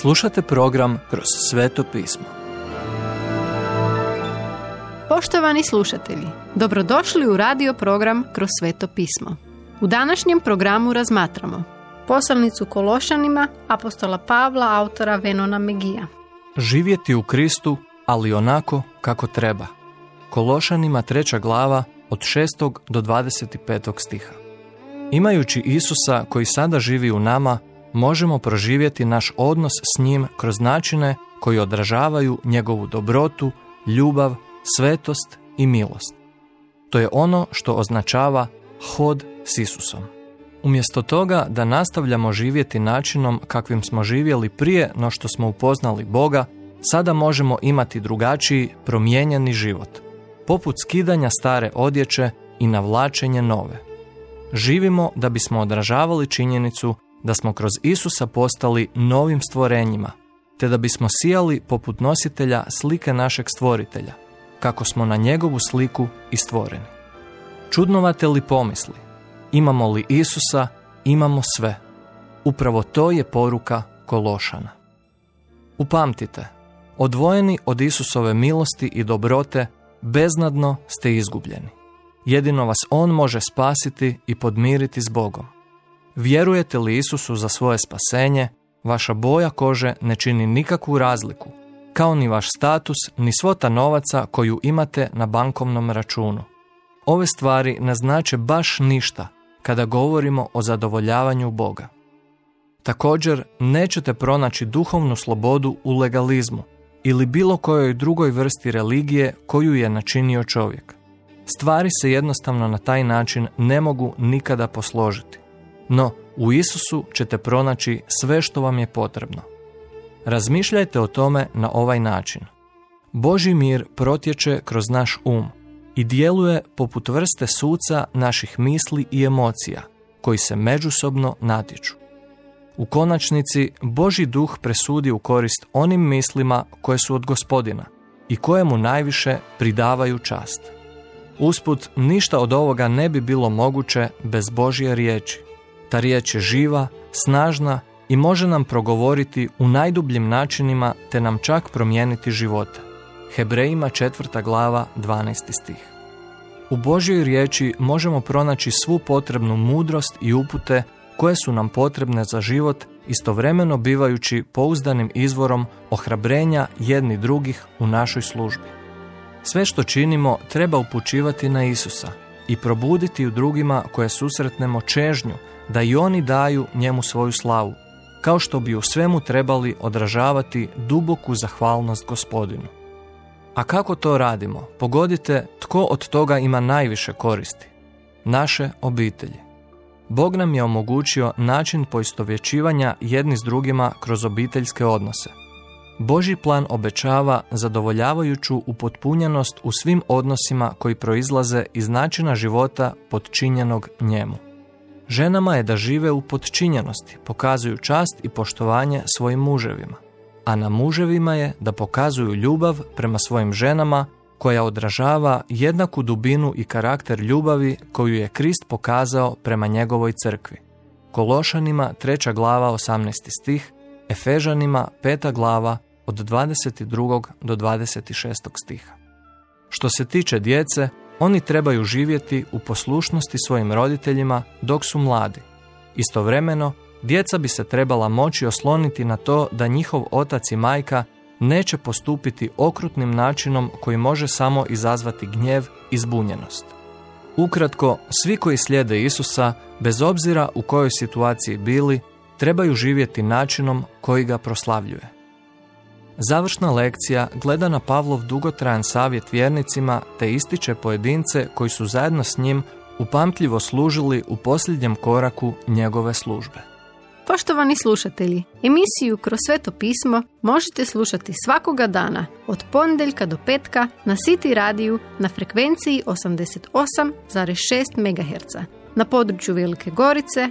Slušate program Kroz sveto pismo. Poštovani slušatelji, dobrodošli u radio program Kroz sveto pismo. U današnjem programu razmatramo poslanicu Kološanima apostola Pavla, autora Venona Megija. Živjeti u Kristu, ali onako kako treba. Kološanima treća glava od 6. do 25. stiha. Imajući Isusa koji sada živi u nama, možemo proživjeti naš odnos s njim kroz načine koji odražavaju njegovu dobrotu, ljubav, svetost i milost. To je ono što označava hod s Isusom. Umjesto toga da nastavljamo živjeti načinom kakvim smo živjeli prije no što smo upoznali Boga, sada možemo imati drugačiji, promijenjeni život, poput skidanja stare odjeće i navlačenje nove. Živimo da bismo odražavali činjenicu da smo kroz Isusa postali novim stvorenjima, te da bismo sijali poput nositelja slike našeg stvoritelja, kako smo na njegovu sliku i stvoreni. Čudnovate li pomisli? Imamo li Isusa, imamo sve. Upravo to je poruka Kološana. Upamtite, odvojeni od Isusove milosti i dobrote, beznadno ste izgubljeni. Jedino vas On može spasiti i podmiriti s Bogom. Vjerujete li Isusu za svoje spasenje, vaša boja kože ne čini nikakvu razliku, kao ni vaš status, ni svota novaca koju imate na bankovnom računu. Ove stvari ne znače baš ništa kada govorimo o zadovoljavanju Boga. Također, nećete pronaći duhovnu slobodu u legalizmu ili bilo kojoj drugoj vrsti religije koju je načinio čovjek. Stvari se jednostavno na taj način ne mogu nikada posložiti. No, u Isusu ćete pronaći sve što vam je potrebno. Razmišljajte o tome na ovaj način. Boži mir protječe kroz naš um i djeluje poput vrste suca naših misli i emocija, koji se međusobno natječu. U konačnici, Boži duh presudi u korist onim mislima koje su od gospodina i kojemu najviše pridavaju čast. Usput, ništa od ovoga ne bi bilo moguće bez Božje riječi. Ta riječ je živa, snažna i može nam progovoriti u najdubljim načinima te nam čak promijeniti živote. Hebrejima četvrta glava 12. stih. U Božjoj riječi možemo pronaći svu potrebnu mudrost i upute koje su nam potrebne za život, istovremeno bivajući pouzdanim izvorom ohrabrenja jedni drugih u našoj službi. Sve što činimo treba upućivati na Isusa i probuditi u drugima koje susretnemo čežnju da i oni daju njemu svoju slavu, kao što bi u svemu trebali odražavati duboku zahvalnost gospodinu. A kako to radimo? Pogodite tko od toga ima najviše koristi. Naše obitelji. Bog nam je omogućio način poistovjećivanja jedni s drugima kroz obiteljske odnose. Boži plan obećava zadovoljavajuću upotpunjenost u svim odnosima koji proizlaze iz načina života podčinjenog njemu. Ženama je da žive u podčinjenosti, pokazuju čast i poštovanje svojim muževima a na muževima je da pokazuju ljubav prema svojim ženama koja odražava jednaku dubinu i karakter ljubavi koju je Krist pokazao prema njegovoj crkvi. Kološanima 3. glava 18. stih, Efežanima 5. glava od 22. do 26. stiha. Što se tiče djece, oni trebaju živjeti u poslušnosti svojim roditeljima dok su mladi. Istovremeno, Djeca bi se trebala moći osloniti na to da njihov otac i majka neće postupiti okrutnim načinom koji može samo izazvati gnjev i zbunjenost. Ukratko, svi koji slijede Isusa, bez obzira u kojoj situaciji bili, trebaju živjeti načinom koji ga proslavljuje. Završna lekcija gleda na Pavlov dugotrajan savjet vjernicima te ističe pojedince koji su zajedno s njim upamtljivo služili u posljednjem koraku njegove službe. Poštovani slušatelji, emisiju Kroz sveto pismo možete slušati svakoga dana od ponedjeljka do petka na City radiju na frekvenciji 88,6 MHz na području Velike Gorice,